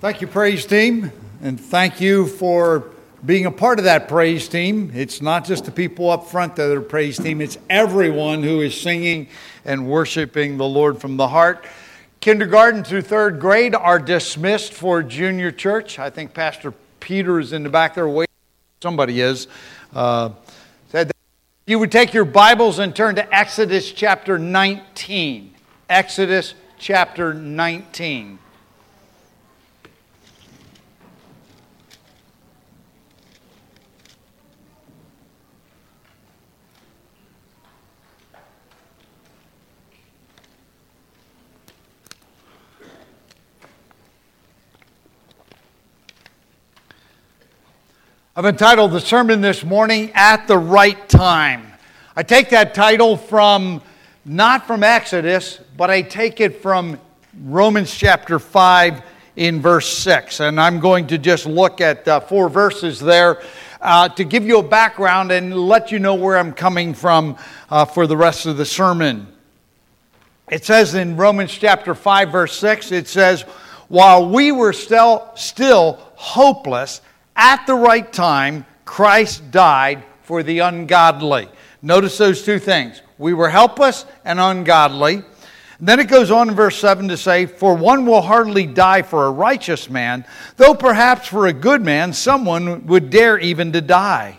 Thank you, praise team, and thank you for being a part of that praise team. It's not just the people up front that are praise team, it's everyone who is singing and worshiping the Lord from the heart. Kindergarten through third grade are dismissed for junior church. I think Pastor Peter is in the back there waiting. Somebody is. Uh, said you would take your Bibles and turn to Exodus chapter 19. Exodus chapter 19. I've entitled the sermon this morning, At the Right Time. I take that title from, not from Exodus, but I take it from Romans chapter 5 in verse 6. And I'm going to just look at uh, four verses there uh, to give you a background and let you know where I'm coming from uh, for the rest of the sermon. It says in Romans chapter 5, verse 6, it says, While we were still, still hopeless, at the right time, Christ died for the ungodly. Notice those two things. We were helpless and ungodly. Then it goes on in verse 7 to say, For one will hardly die for a righteous man, though perhaps for a good man someone would dare even to die.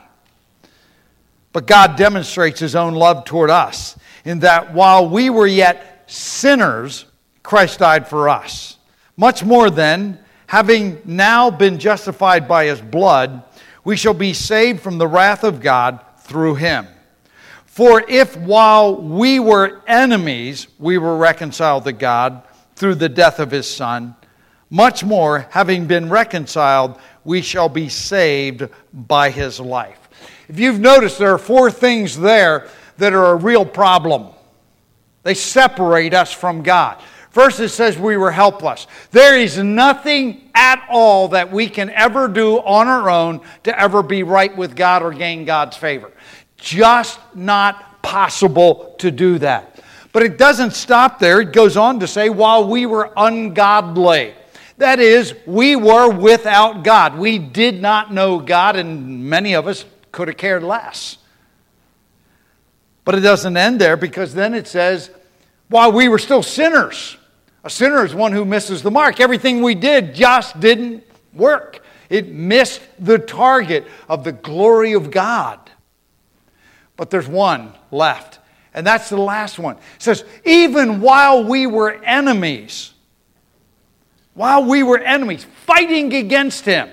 But God demonstrates his own love toward us in that while we were yet sinners, Christ died for us. Much more then, having now been justified by his blood, we shall be saved from the wrath of God through him. For if while we were enemies, we were reconciled to God through the death of his Son, much more, having been reconciled, we shall be saved by his life. If you've noticed, there are four things there that are a real problem. They separate us from God. First, it says we were helpless. There is nothing at all that we can ever do on our own to ever be right with God or gain God's favor. Just not possible to do that. But it doesn't stop there. It goes on to say, while we were ungodly. That is, we were without God. We did not know God, and many of us could have cared less. But it doesn't end there because then it says, while we were still sinners. A sinner is one who misses the mark. Everything we did just didn't work, it missed the target of the glory of God. But there's one left, and that's the last one. It says, even while we were enemies, while we were enemies, fighting against him,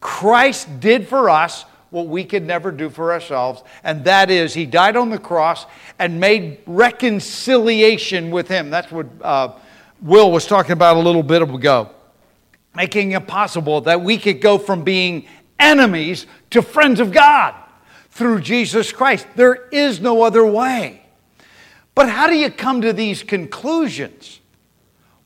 Christ did for us what we could never do for ourselves, and that is, He died on the cross and made reconciliation with Him. That's what uh, Will was talking about a little bit ago. Making it possible that we could go from being enemies to friends of God through Jesus Christ. There is no other way. But how do you come to these conclusions?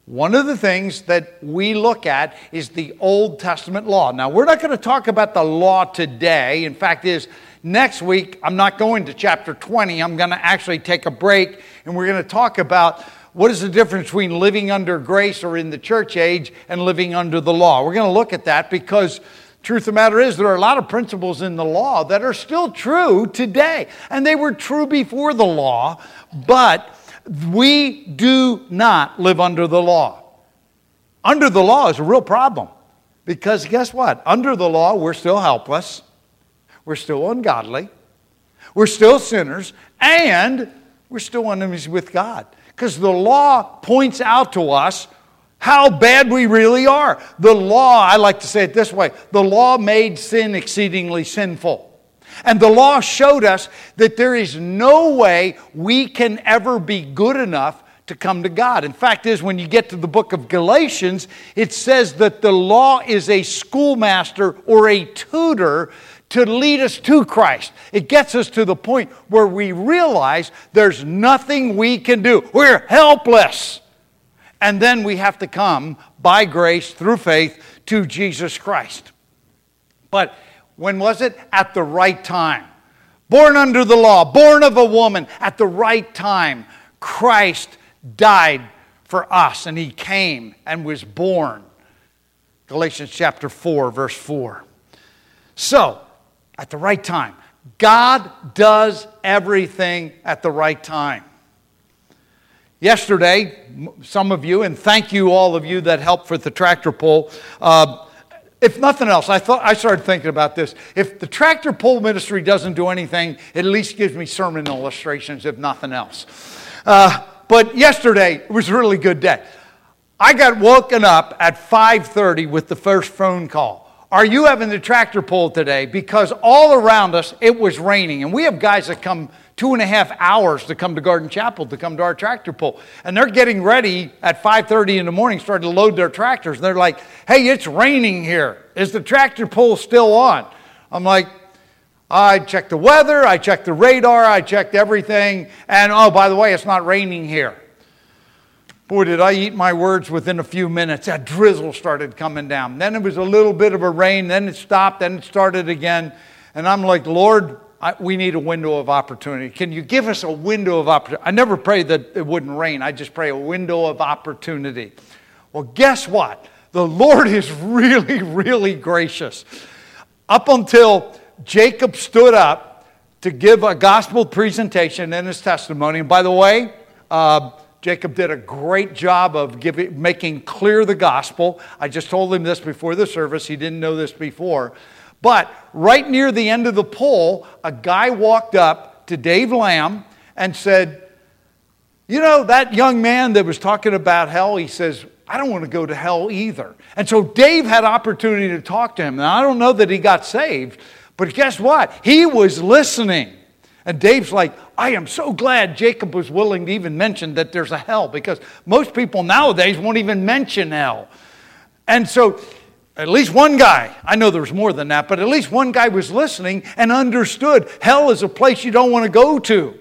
One of the things that we look at is the Old Testament law. Now, we're not going to talk about the law today. In fact, is next week I'm not going to chapter 20. I'm going to actually take a break and we're going to talk about what is the difference between living under grace or in the church age and living under the law. We're going to look at that because truth of the matter is there are a lot of principles in the law that are still true today and they were true before the law, but we do not live under the law. Under the law is a real problem because guess what? Under the law, we're still helpless, we're still ungodly, we're still sinners, and we're still enemies with God because the law points out to us how bad we really are. The law, I like to say it this way the law made sin exceedingly sinful. And the law showed us that there is no way we can ever be good enough to come to God. In fact, is when you get to the book of Galatians, it says that the law is a schoolmaster or a tutor to lead us to Christ. It gets us to the point where we realize there's nothing we can do. We're helpless. And then we have to come by grace through faith to Jesus Christ. But when was it? At the right time. Born under the law, born of a woman, at the right time, Christ died for us and he came and was born Galatians chapter 4, verse 4. So, at the right time, God does everything at the right time. Yesterday, some of you, and thank you all of you that helped with the tractor pull. Uh, if nothing else, I thought I started thinking about this. If the tractor pull ministry doesn't do anything, it at least gives me sermon illustrations, if nothing else. Uh, but yesterday was a really good day. I got woken up at 5:30 with the first phone call. Are you having the tractor pull today? Because all around us it was raining, and we have guys that come two and a half hours to come to Garden Chapel to come to our tractor pull. And they're getting ready at 5:30 in the morning, starting to load their tractors. And they're like, "Hey, it's raining here. Is the tractor pull still on?" I'm like, I checked the weather, I checked the radar, I checked everything, and oh, by the way, it's not raining here. Boy, did I eat my words within a few minutes. That drizzle started coming down. Then it was a little bit of a rain, then it stopped, then it started again. And I'm like, Lord, I, we need a window of opportunity. Can you give us a window of opportunity? I never prayed that it wouldn't rain. I just pray a window of opportunity. Well, guess what? The Lord is really, really gracious. Up until Jacob stood up to give a gospel presentation in his testimony, and by the way, uh, Jacob did a great job of giving, making clear the gospel. I just told him this before the service. He didn't know this before. But right near the end of the poll, a guy walked up to Dave Lamb and said, You know, that young man that was talking about hell, he says, I don't want to go to hell either. And so Dave had opportunity to talk to him. Now, I don't know that he got saved, but guess what? He was listening. And Dave's like, I am so glad Jacob was willing to even mention that there's a hell because most people nowadays won't even mention hell. And so at least one guy, I know there was more than that, but at least one guy was listening and understood hell is a place you don't want to go to.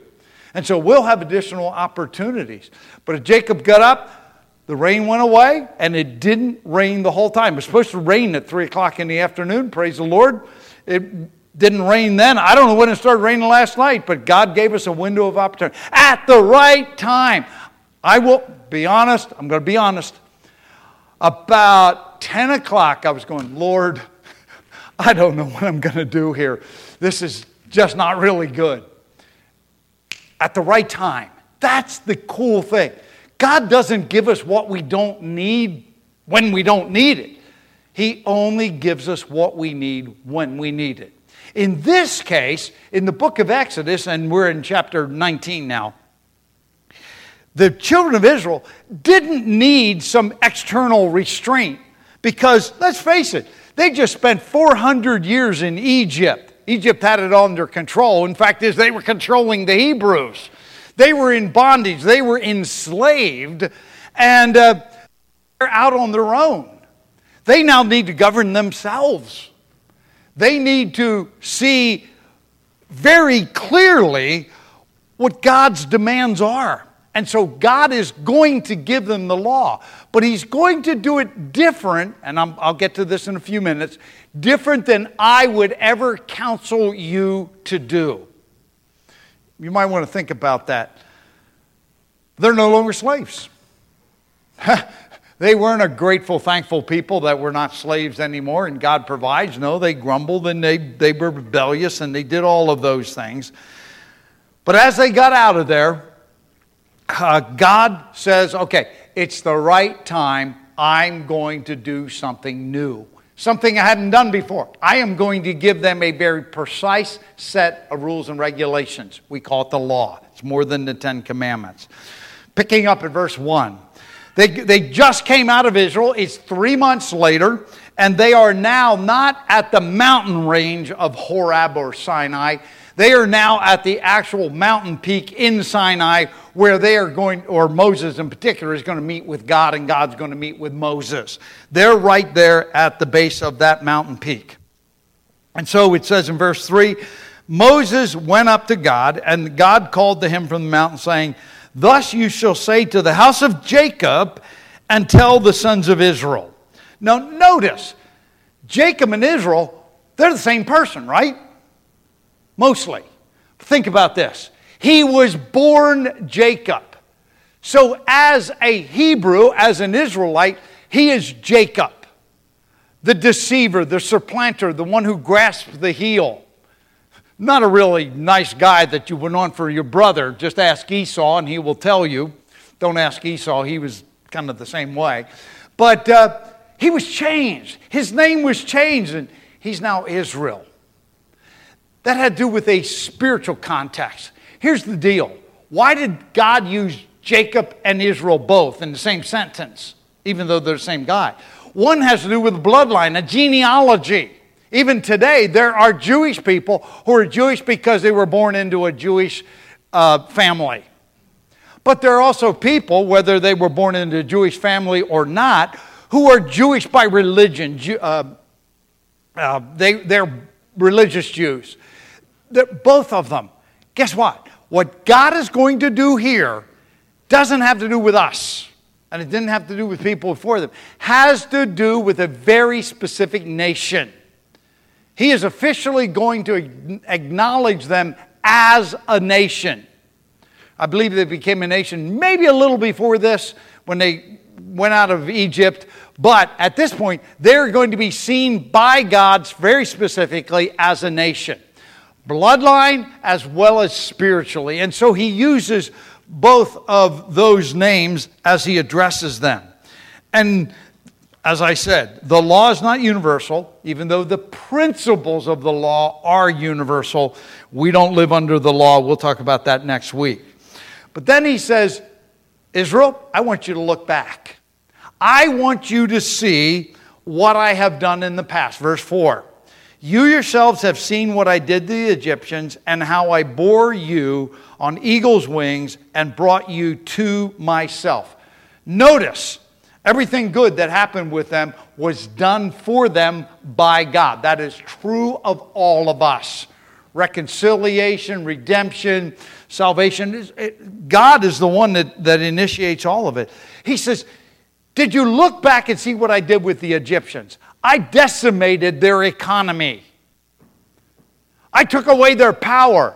And so we'll have additional opportunities. But if Jacob got up, the rain went away, and it didn't rain the whole time. It was supposed to rain at 3 o'clock in the afternoon, praise the Lord. It didn't rain then. I don't know when it started raining last night, but God gave us a window of opportunity at the right time. I will be honest, I'm going to be honest. About 10 o'clock, I was going, Lord, I don't know what I'm going to do here. This is just not really good. At the right time. That's the cool thing. God doesn't give us what we don't need when we don't need it. He only gives us what we need when we need it. In this case, in the book of Exodus, and we're in chapter 19 now, the children of Israel didn't need some external restraint because, let's face it, they just spent 400 years in Egypt. Egypt had it under control. In fact, is they were controlling the Hebrews. They were in bondage. They were enslaved, and uh, they're out on their own. They now need to govern themselves. They need to see very clearly what God's demands are. And so God is going to give them the law, but He's going to do it different, and i will get to this in a few minutes, different than I would ever counsel you to do. You might want to think about that. They're no longer slaves. they weren't a grateful, thankful people that we're not slaves anymore and God provides. No, they grumbled and they, they were rebellious and they did all of those things. But as they got out of there, uh, God says, okay, it's the right time. I'm going to do something new, something I hadn't done before. I am going to give them a very precise set of rules and regulations. We call it the law, it's more than the Ten Commandments. Picking up at verse 1. They, they just came out of Israel. It's three months later, and they are now not at the mountain range of Horeb or Sinai. They are now at the actual mountain peak in Sinai where they are going, or Moses in particular, is going to meet with God and God's going to meet with Moses. They're right there at the base of that mountain peak. And so it says in verse 3 Moses went up to God, and God called to him from the mountain, saying, Thus you shall say to the house of Jacob and tell the sons of Israel. Now, notice, Jacob and Israel, they're the same person, right? Mostly. Think about this. He was born Jacob. So, as a Hebrew, as an Israelite, he is Jacob. the deceiver, the supplanter, the one who grasps the heel. Not a really nice guy that you went on for your brother. Just ask Esau and he will tell you. Don't ask Esau, he was kind of the same way. But uh, he was changed. His name was changed, and he's now Israel. That had to do with a spiritual context. Here's the deal why did God use Jacob and Israel both in the same sentence, even though they're the same guy? One has to do with bloodline, a genealogy. Even today, there are Jewish people who are Jewish because they were born into a Jewish uh, family. But there are also people, whether they were born into a Jewish family or not, who are Jewish by religion. Uh, uh, they, they're religious Jews. They're, both of them. Guess what? What God is going to do here doesn't have to do with us, and it didn't have to do with people before them, has to do with a very specific nation. He is officially going to acknowledge them as a nation. I believe they became a nation maybe a little before this when they went out of Egypt, but at this point, they're going to be seen by God very specifically as a nation bloodline as well as spiritually. And so he uses both of those names as he addresses them. And as I said, the law is not universal, even though the principles of the law are universal. We don't live under the law. We'll talk about that next week. But then he says, Israel, I want you to look back. I want you to see what I have done in the past. Verse 4 You yourselves have seen what I did to the Egyptians and how I bore you on eagle's wings and brought you to myself. Notice, everything good that happened with them was done for them by God. That is true of all of us. Reconciliation, redemption, salvation. God is the one that, that initiates all of it. He says, Did you look back and see what I did with the Egyptians? I decimated their economy. I took away their power.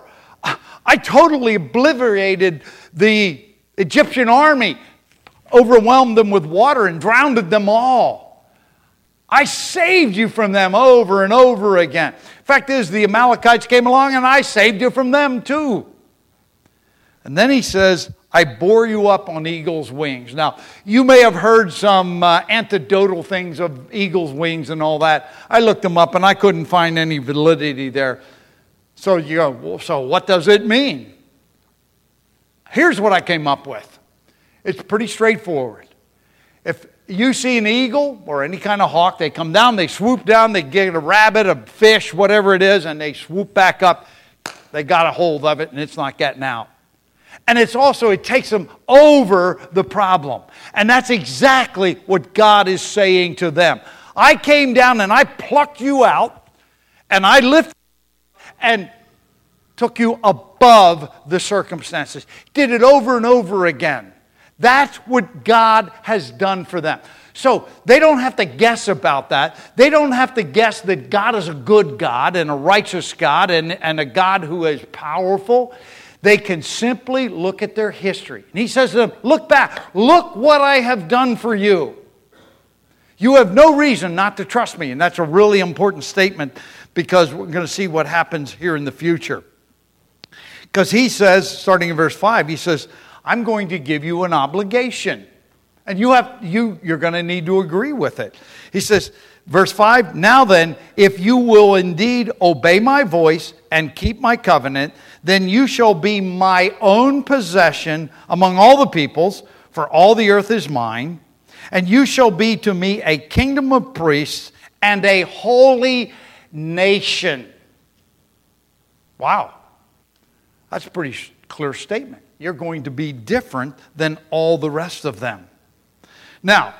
I totally obliterated the Egyptian army, overwhelmed them with water, and drowned them all. I saved you from them over and over again. Fact is, the Amalekites came along and I saved you from them too. And then he says, I bore you up on eagle's wings. Now, you may have heard some uh, anecdotal things of eagle's wings and all that. I looked them up and I couldn't find any validity there. So you go, well, so what does it mean? Here's what I came up with. It's pretty straightforward. If you see an eagle or any kind of hawk, they come down, they swoop down, they get a rabbit, a fish, whatever it is, and they swoop back up. They got a hold of it and it's not getting out. And it's also, it takes them over the problem. And that's exactly what God is saying to them. I came down and I plucked you out and I lifted and took you above the circumstances. Did it over and over again. That's what God has done for them. So they don't have to guess about that. They don't have to guess that God is a good God and a righteous God and, and a God who is powerful. They can simply look at their history. And he says to them, Look back, look what I have done for you. You have no reason not to trust me. And that's a really important statement because we're going to see what happens here in the future. Because he says, starting in verse 5, he says, I'm going to give you an obligation. And you have you you're going to need to agree with it. He says, verse 5, now then, if you will indeed obey my voice and keep my covenant, then you shall be my own possession among all the peoples, for all the earth is mine, and you shall be to me a kingdom of priests and a holy nation. Wow. That's a pretty clear statement. You're going to be different than all the rest of them. Now,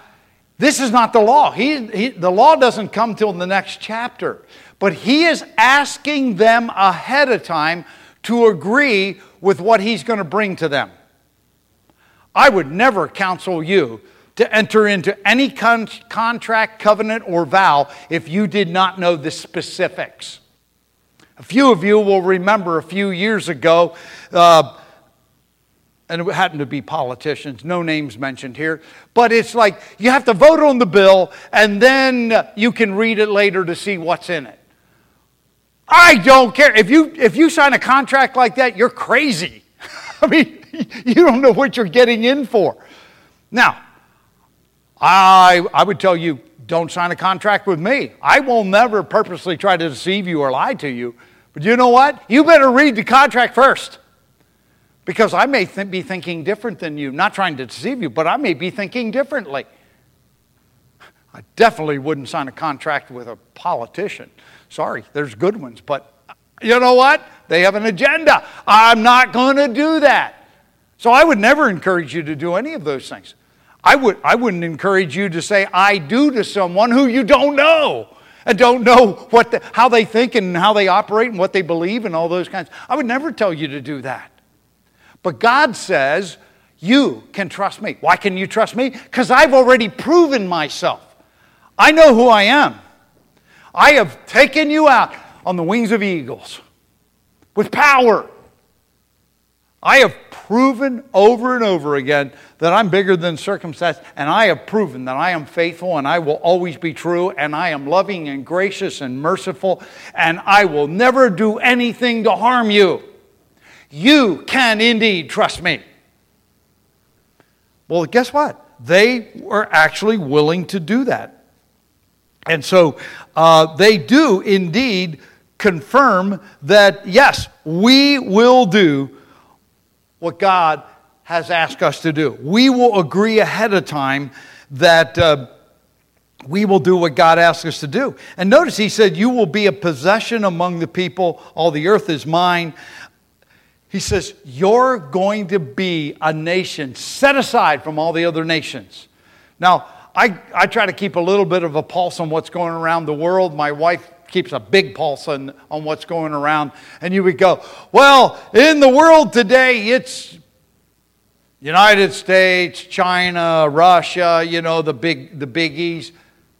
this is not the law. He, he, the law doesn't come till the next chapter. But he is asking them ahead of time to agree with what he's going to bring to them. I would never counsel you to enter into any con- contract, covenant, or vow if you did not know the specifics. A few of you will remember a few years ago, uh, and it happened to be politicians, no names mentioned here. But it's like you have to vote on the bill and then you can read it later to see what's in it. I don't care. If you, if you sign a contract like that, you're crazy. I mean, you don't know what you're getting in for. Now, I, I would tell you don't sign a contract with me. I will never purposely try to deceive you or lie to you. But you know what? You better read the contract first. Because I may th- be thinking different than you. Not trying to deceive you, but I may be thinking differently. I definitely wouldn't sign a contract with a politician. Sorry, there's good ones, but you know what? They have an agenda. I'm not going to do that. So I would never encourage you to do any of those things. I, would, I wouldn't encourage you to say, I do to someone who you don't know and don't know what the, how they think and how they operate and what they believe and all those kinds. I would never tell you to do that. But God says, You can trust me. Why can you trust me? Because I've already proven myself. I know who I am. I have taken you out on the wings of eagles with power. I have proven over and over again that I'm bigger than circumstance, and I have proven that I am faithful and I will always be true, and I am loving and gracious and merciful, and I will never do anything to harm you. You can indeed trust me. Well, guess what? They were actually willing to do that. And so uh, they do indeed confirm that, yes, we will do what God has asked us to do. We will agree ahead of time that. Uh, we will do what God asks us to do. And notice he said, You will be a possession among the people. All the earth is mine. He says, You're going to be a nation set aside from all the other nations. Now, I, I try to keep a little bit of a pulse on what's going around the world. My wife keeps a big pulse on, on what's going around. And you would go, Well, in the world today, it's United States, China, Russia, you know, the big the biggies.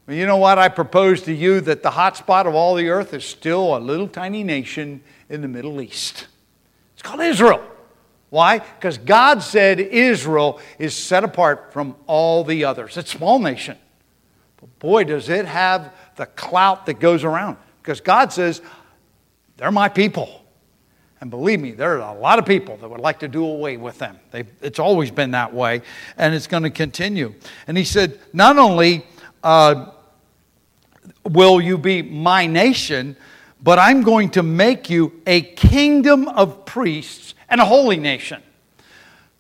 Well, you know what? I propose to you that the hotspot of all the earth is still a little tiny nation in the Middle East. Called Israel. Why? Because God said Israel is set apart from all the others. It's a small nation. But boy, does it have the clout that goes around. Because God says, they're my people. And believe me, there are a lot of people that would like to do away with them. They, it's always been that way, and it's going to continue. And he said, not only uh, will you be my nation, but I'm going to make you a kingdom of priests and a holy nation.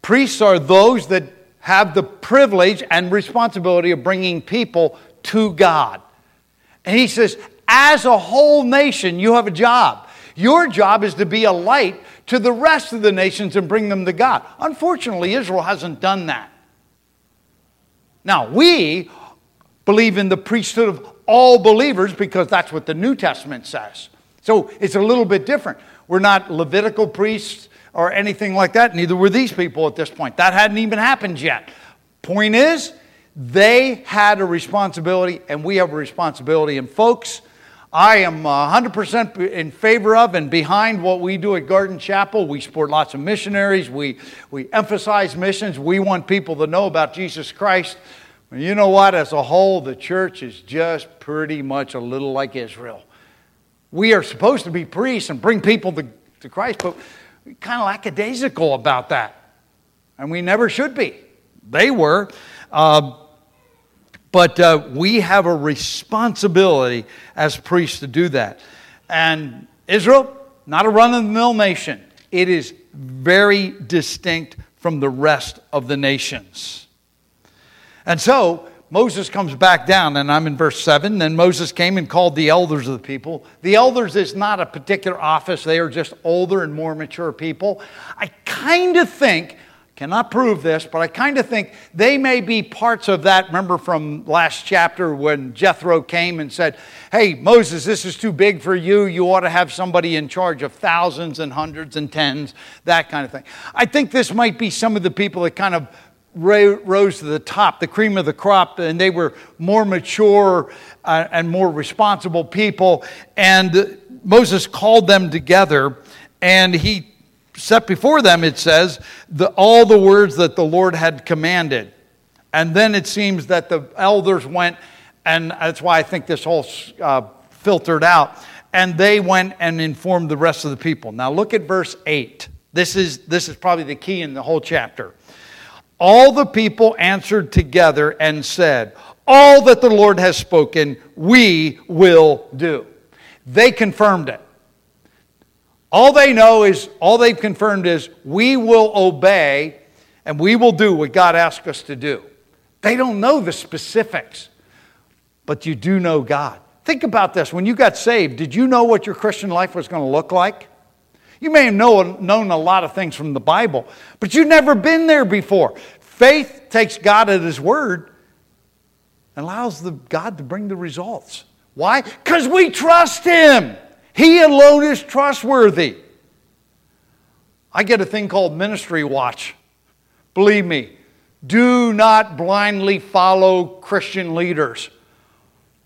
Priests are those that have the privilege and responsibility of bringing people to God. And he says, as a whole nation, you have a job. Your job is to be a light to the rest of the nations and bring them to God. Unfortunately, Israel hasn't done that. Now, we believe in the priesthood of all believers because that's what the New Testament says. So it's a little bit different. We're not Levitical priests or anything like that. Neither were these people at this point. That hadn't even happened yet. Point is, they had a responsibility, and we have a responsibility. And folks, I am 100% in favor of and behind what we do at Garden Chapel. We support lots of missionaries. We, we emphasize missions. We want people to know about Jesus Christ. You know what? As a whole, the church is just pretty much a little like Israel we are supposed to be priests and bring people to, to Christ, but we're kind of lackadaisical about that. And we never should be. They were. Uh, but uh, we have a responsibility as priests to do that. And Israel, not a run of the mill nation, it is very distinct from the rest of the nations. And so, Moses comes back down, and I'm in verse 7. Then Moses came and called the elders of the people. The elders is not a particular office, they are just older and more mature people. I kind of think, cannot prove this, but I kind of think they may be parts of that. Remember from last chapter when Jethro came and said, Hey, Moses, this is too big for you. You ought to have somebody in charge of thousands and hundreds and tens, that kind of thing. I think this might be some of the people that kind of rose to the top, the cream of the crop, and they were more mature uh, and more responsible people. And Moses called them together, and he set before them, it says, the, all the words that the Lord had commanded. And then it seems that the elders went, and that's why I think this whole uh, filtered out, and they went and informed the rest of the people. Now look at verse 8. This is, this is probably the key in the whole chapter. All the people answered together and said, All that the Lord has spoken, we will do. They confirmed it. All they know is, all they've confirmed is, we will obey and we will do what God asked us to do. They don't know the specifics, but you do know God. Think about this. When you got saved, did you know what your Christian life was going to look like? You may have know, known a lot of things from the Bible, but you've never been there before. Faith takes God at His word and allows the, God to bring the results. Why? Because we trust Him. He alone is trustworthy. I get a thing called Ministry Watch. Believe me, do not blindly follow Christian leaders.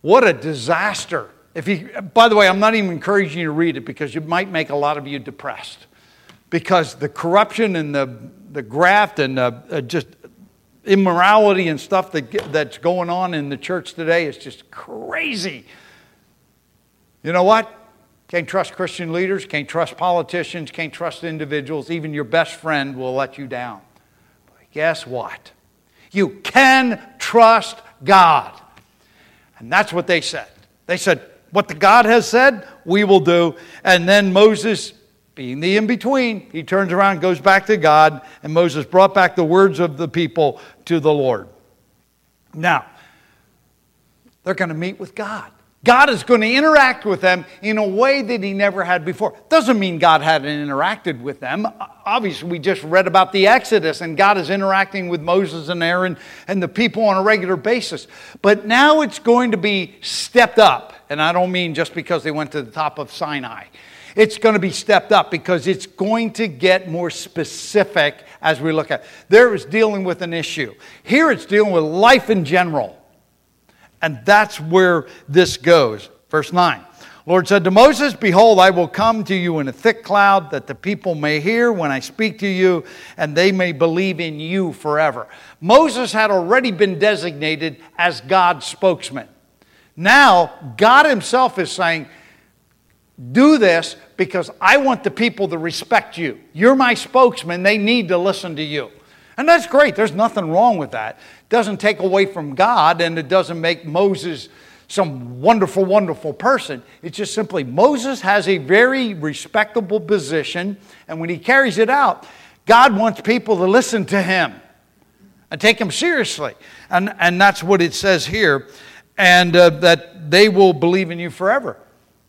What a disaster. If you, by the way, I'm not even encouraging you to read it because it might make a lot of you depressed. Because the corruption and the, the graft and the, uh, just immorality and stuff that, that's going on in the church today is just crazy. You know what? Can't trust Christian leaders, can't trust politicians, can't trust individuals. Even your best friend will let you down. But guess what? You can trust God. And that's what they said. They said, What the God has said, we will do. And then Moses, being the in between, he turns around, goes back to God, and Moses brought back the words of the people to the Lord. Now, they're going to meet with God. God is going to interact with them in a way that he never had before. Doesn't mean God hadn't interacted with them. Obviously, we just read about the Exodus, and God is interacting with Moses and Aaron and the people on a regular basis. But now it's going to be stepped up. And I don't mean just because they went to the top of Sinai. It's going to be stepped up because it's going to get more specific as we look at. There is dealing with an issue. Here it's dealing with life in general. And that's where this goes. Verse 9. Lord said to Moses, Behold, I will come to you in a thick cloud, that the people may hear when I speak to you, and they may believe in you forever. Moses had already been designated as God's spokesman. Now, God Himself is saying, Do this because I want the people to respect you. You're my spokesman, they need to listen to you. And that's great. There's nothing wrong with that. It doesn't take away from God and it doesn't make Moses some wonderful, wonderful person. It's just simply Moses has a very respectable position, and when he carries it out, God wants people to listen to him and take him seriously. And, and that's what it says here, and uh, that they will believe in you forever.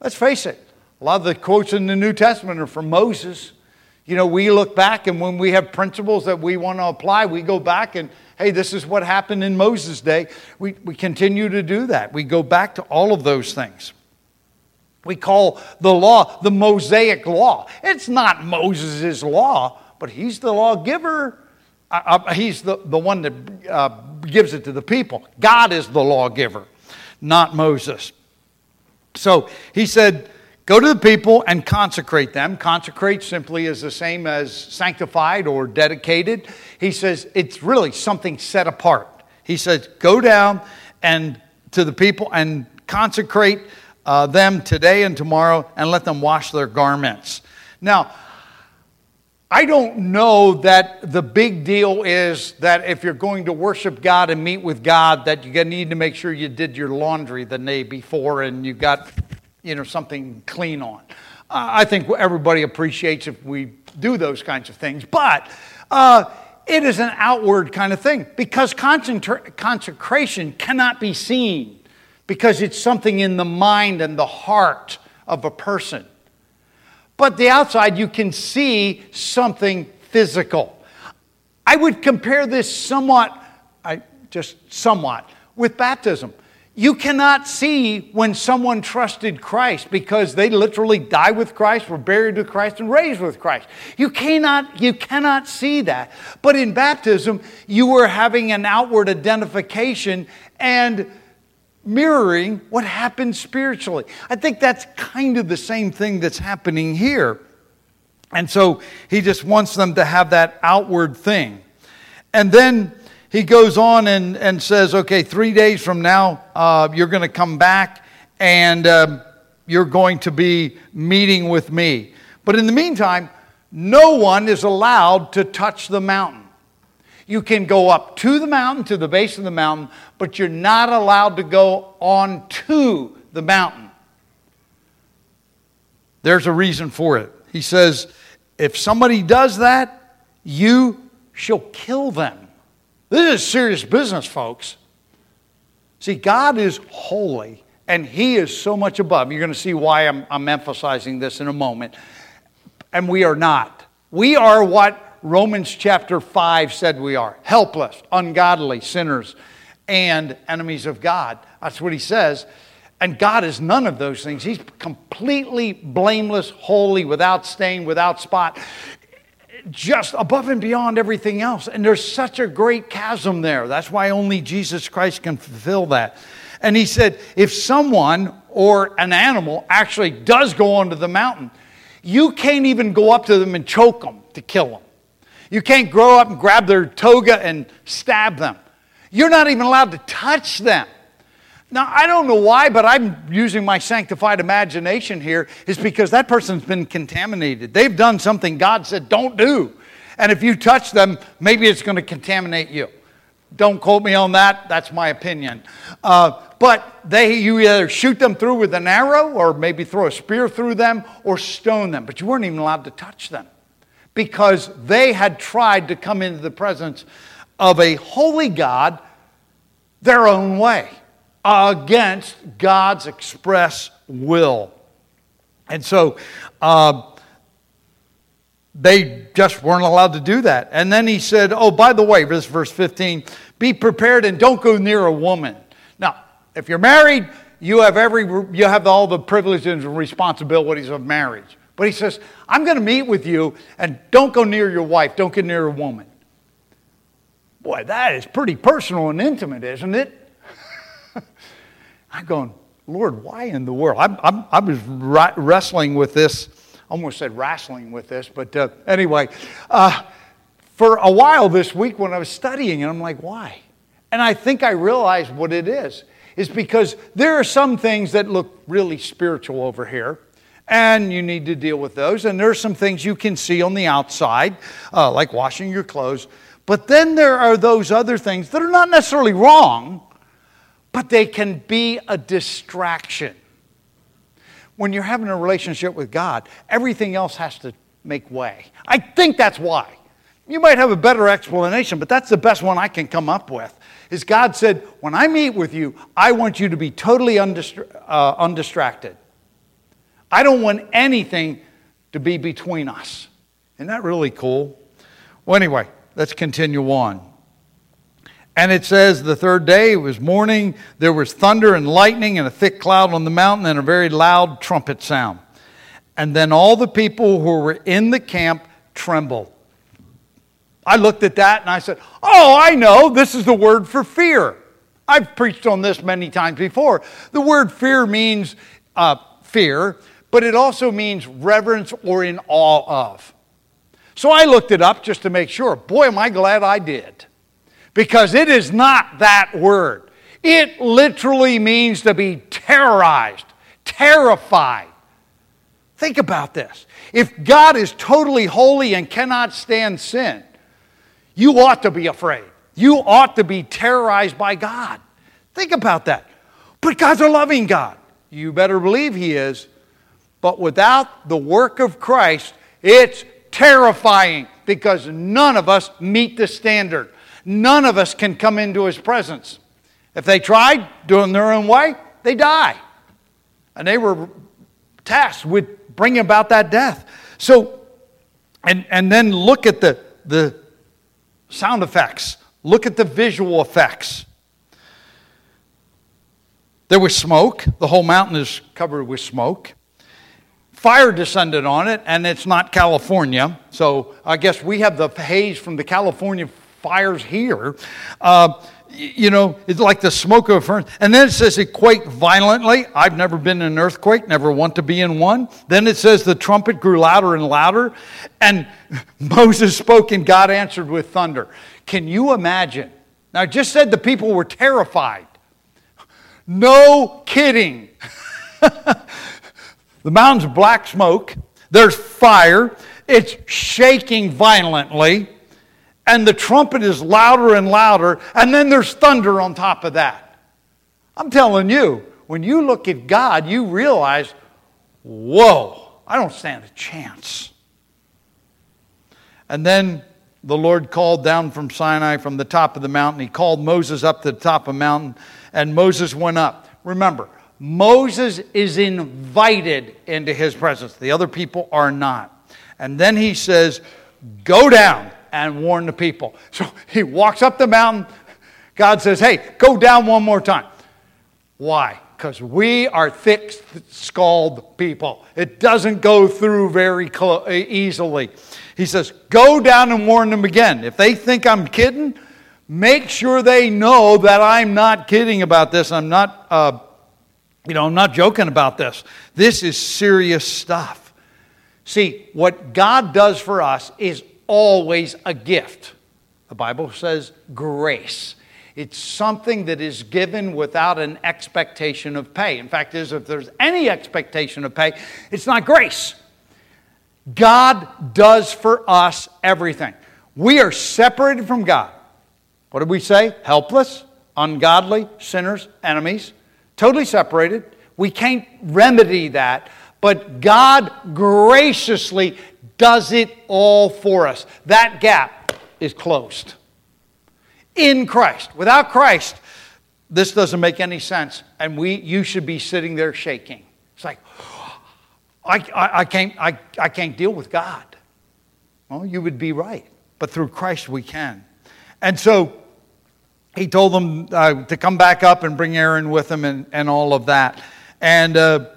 Let's face it, a lot of the quotes in the New Testament are from Moses. You know, we look back and when we have principles that we want to apply, we go back and, hey, this is what happened in Moses' day. We, we continue to do that. We go back to all of those things. We call the law the Mosaic law. It's not Moses' law, but he's the lawgiver. Uh, uh, he's the, the one that uh, gives it to the people. God is the lawgiver, not Moses. So he said, Go to the people and consecrate them. Consecrate simply is the same as sanctified or dedicated. He says it's really something set apart. He says, Go down and to the people and consecrate uh, them today and tomorrow and let them wash their garments. Now, I don't know that the big deal is that if you're going to worship God and meet with God, that you need to make sure you did your laundry the day before and you got you know, something clean on. Uh, I think everybody appreciates if we do those kinds of things, but uh, it is an outward kind of thing because consecration cannot be seen because it's something in the mind and the heart of a person. But the outside, you can see something physical. I would compare this somewhat, I, just somewhat, with baptism. You cannot see when someone trusted Christ because they literally died with Christ, were buried with Christ, and raised with Christ. You cannot, you cannot see that. But in baptism, you were having an outward identification and mirroring what happened spiritually. I think that's kind of the same thing that's happening here. And so he just wants them to have that outward thing. And then he goes on and, and says, okay, three days from now, uh, you're going to come back and uh, you're going to be meeting with me. But in the meantime, no one is allowed to touch the mountain. You can go up to the mountain, to the base of the mountain, but you're not allowed to go on to the mountain. There's a reason for it. He says, if somebody does that, you shall kill them. This is serious business, folks. See, God is holy, and He is so much above. You're going to see why I'm, I'm emphasizing this in a moment. And we are not. We are what Romans chapter 5 said we are helpless, ungodly, sinners, and enemies of God. That's what He says. And God is none of those things. He's completely blameless, holy, without stain, without spot, just above and beyond everything else. And there's such a great chasm there. That's why only Jesus Christ can fulfill that. And he said, if someone or an animal actually does go onto the mountain, you can't even go up to them and choke them to kill them. You can't grow up and grab their toga and stab them. You're not even allowed to touch them. Now, I don't know why, but I'm using my sanctified imagination here, is because that person's been contaminated. They've done something God said don't do. And if you touch them, maybe it's going to contaminate you. Don't quote me on that, that's my opinion. Uh, but they, you either shoot them through with an arrow, or maybe throw a spear through them, or stone them. But you weren't even allowed to touch them because they had tried to come into the presence of a holy God their own way against God's express will. And so uh, they just weren't allowed to do that. And then he said, Oh, by the way, this verse 15, be prepared and don't go near a woman. Now, if you're married, you have every you have all the privileges and responsibilities of marriage. But he says, I'm going to meet with you and don't go near your wife, don't get near a woman. Boy, that is pretty personal and intimate, isn't it? I'm going, Lord, why in the world? I'm, I'm, i was wrestling with this, almost said wrestling with this, but uh, anyway, uh, for a while this week when I was studying, and I'm like, why? And I think I realized what it is. Is because there are some things that look really spiritual over here, and you need to deal with those. And there are some things you can see on the outside, uh, like washing your clothes. But then there are those other things that are not necessarily wrong, but they can be a distraction. When you're having a relationship with God, everything else has to make way. I think that's why. You might have a better explanation, but that's the best one I can come up with. Is God said, When I meet with you, I want you to be totally undistra- uh, undistracted. I don't want anything to be between us. Isn't that really cool? Well, anyway, let's continue on. And it says the third day, it was morning, there was thunder and lightning and a thick cloud on the mountain and a very loud trumpet sound. And then all the people who were in the camp trembled. I looked at that and I said, Oh, I know, this is the word for fear. I've preached on this many times before. The word fear means uh, fear, but it also means reverence or in awe of. So I looked it up just to make sure. Boy, am I glad I did because it is not that word. It literally means to be terrorized, terrified. Think about this. If God is totally holy and cannot stand sin, you ought to be afraid. You ought to be terrorized by God. Think about that. But God's a loving God. You better believe He is. But without the work of Christ, it's terrifying because none of us meet the standard. None of us can come into his presence. If they tried doing their own way, they die. And they were tasked with bringing about that death. So, and, and then look at the, the sound effects, look at the visual effects. There was smoke. The whole mountain is covered with smoke. Fire descended on it, and it's not California. So I guess we have the haze from the California fires here. Uh, you know, it's like the smoke of a furnace. And then it says it quaked violently. I've never been in an earthquake, never want to be in one. Then it says the trumpet grew louder and louder, and Moses spoke and God answered with thunder. Can you imagine? Now, I just said the people were terrified. No kidding. the mountain's black smoke, there's fire, it's shaking violently and the trumpet is louder and louder, and then there's thunder on top of that. I'm telling you, when you look at God, you realize, whoa, I don't stand a chance. And then the Lord called down from Sinai from the top of the mountain. He called Moses up to the top of the mountain, and Moses went up. Remember, Moses is invited into his presence, the other people are not. And then he says, Go down and warn the people. So he walks up the mountain. God says, Hey, go down one more time. Why? Because we are thick skulled people. It doesn't go through very easily. He says, Go down and warn them again. If they think I'm kidding, make sure they know that I'm not kidding about this. I'm not, uh, you know, I'm not joking about this. This is serious stuff. See, what God does for us is always a gift. The Bible says grace. It's something that is given without an expectation of pay. In fact, is if there's any expectation of pay, it's not grace. God does for us everything. We are separated from God. What did we say? Helpless, ungodly, sinners, enemies, totally separated. We can't remedy that, but God graciously does it all for us. That gap is closed. In Christ. Without Christ, this doesn't make any sense. And we, you should be sitting there shaking. It's like, I, I, I, can't, I, I can't deal with God. Well, you would be right. But through Christ, we can. And so he told them uh, to come back up and bring Aaron with him and, and all of that. And uh,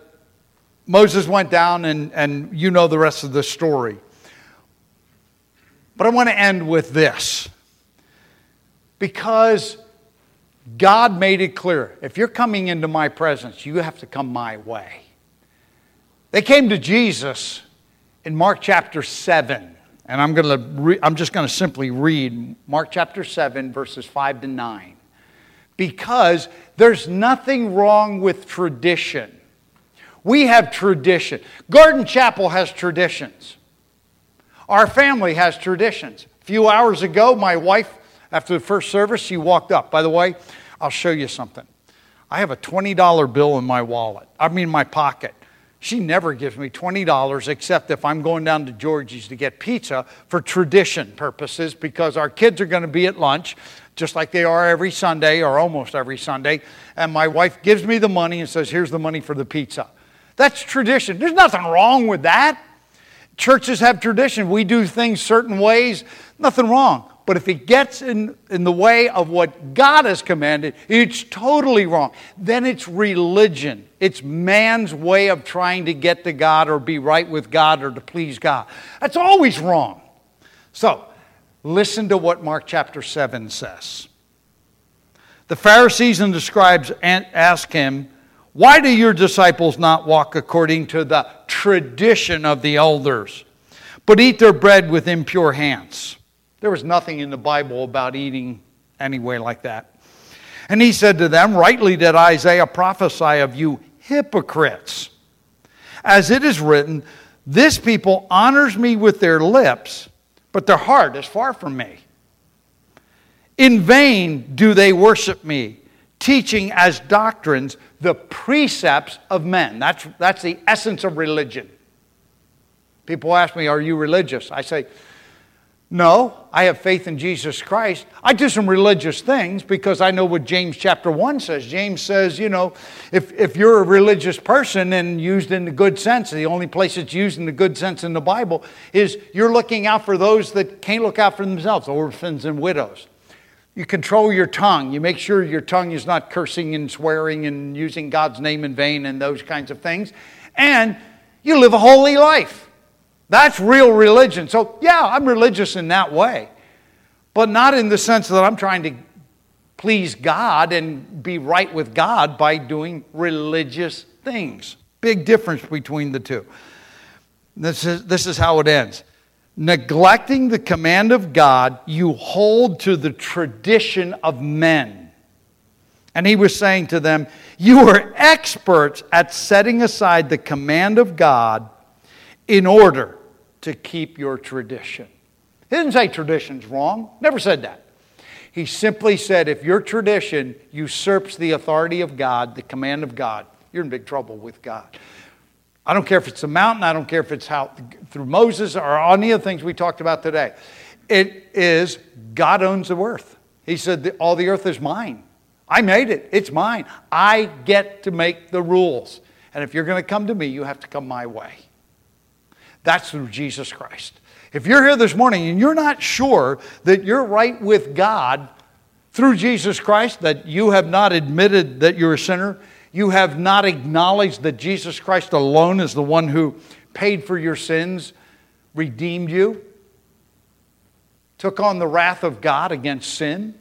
Moses went down, and, and you know the rest of the story. But I want to end with this because God made it clear if you're coming into my presence, you have to come my way. They came to Jesus in Mark chapter 7. And I'm, to re- I'm just going to simply read Mark chapter 7, verses 5 to 9. Because there's nothing wrong with tradition. We have tradition. Garden Chapel has traditions. Our family has traditions. A few hours ago, my wife, after the first service, she walked up. By the way, I'll show you something. I have a $20 bill in my wallet, I mean, my pocket. She never gives me $20 except if I'm going down to Georgie's to get pizza for tradition purposes because our kids are going to be at lunch just like they are every Sunday or almost every Sunday. And my wife gives me the money and says, Here's the money for the pizza. That's tradition. There's nothing wrong with that. Churches have tradition. We do things certain ways, nothing wrong. But if it gets in, in the way of what God has commanded, it's totally wrong. Then it's religion. It's man's way of trying to get to God or be right with God or to please God. That's always wrong. So, listen to what Mark chapter 7 says. The Pharisees and the scribes ask him, why do your disciples not walk according to the tradition of the elders, but eat their bread with impure hands? There was nothing in the Bible about eating anyway like that. And he said to them, Rightly did Isaiah prophesy of you hypocrites. As it is written, This people honors me with their lips, but their heart is far from me. In vain do they worship me teaching as doctrines the precepts of men. That's, that's the essence of religion. People ask me, Are you religious? I say, No, I have faith in Jesus Christ. I do some religious things because I know what James chapter 1 says. James says, you know, if, if you're a religious person and used in the good sense, the only place it's used in the good sense in the Bible is you're looking out for those that can't look out for themselves, orphans and widows. You control your tongue. You make sure your tongue is not cursing and swearing and using God's name in vain and those kinds of things. And you live a holy life. That's real religion. So, yeah, I'm religious in that way, but not in the sense that I'm trying to please God and be right with God by doing religious things. Big difference between the two. This is, this is how it ends. Neglecting the command of God, you hold to the tradition of men. And he was saying to them, You are experts at setting aside the command of God in order to keep your tradition. He didn't say tradition's wrong, never said that. He simply said if your tradition usurps the authority of God, the command of God, you're in big trouble with God. I don't care if it's a mountain, I don't care if it's how through Moses or any of the things we talked about today. It is God owns the earth. He said, All the earth is mine. I made it. It's mine. I get to make the rules. And if you're going to come to me, you have to come my way. That's through Jesus Christ. If you're here this morning and you're not sure that you're right with God through Jesus Christ, that you have not admitted that you're a sinner, you have not acknowledged that Jesus Christ alone is the one who paid for your sins, redeemed you, took on the wrath of God against sin,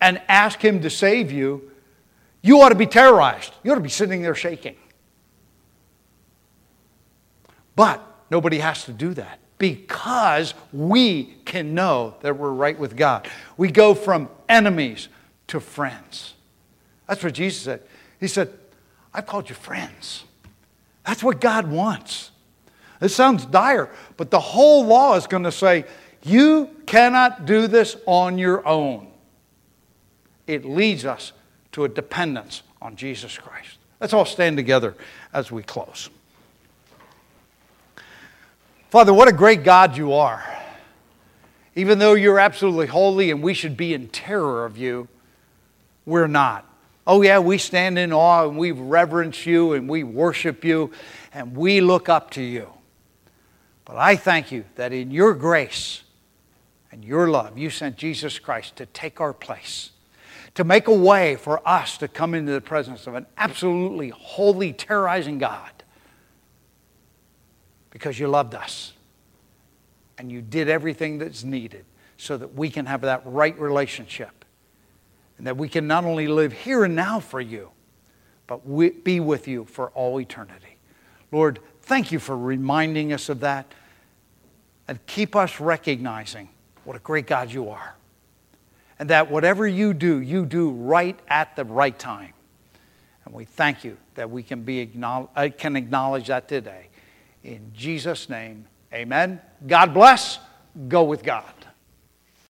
and asked Him to save you, you ought to be terrorized. You ought to be sitting there shaking. But nobody has to do that because we can know that we're right with God. We go from enemies to friends. That's what Jesus said. He said, I've called you friends. That's what God wants. It sounds dire, but the whole law is going to say, you cannot do this on your own. It leads us to a dependence on Jesus Christ. Let's all stand together as we close. Father, what a great God you are. Even though you're absolutely holy and we should be in terror of you, we're not. Oh, yeah, we stand in awe and we reverence you and we worship you and we look up to you. But I thank you that in your grace and your love, you sent Jesus Christ to take our place, to make a way for us to come into the presence of an absolutely holy, terrorizing God because you loved us and you did everything that's needed so that we can have that right relationship and that we can not only live here and now for you, but be with you for all eternity. Lord, thank you for reminding us of that and keep us recognizing what a great God you are. And that whatever you do, you do right at the right time. And we thank you that we can, be acknowledge, uh, can acknowledge that today. In Jesus' name, amen. God bless. Go with God.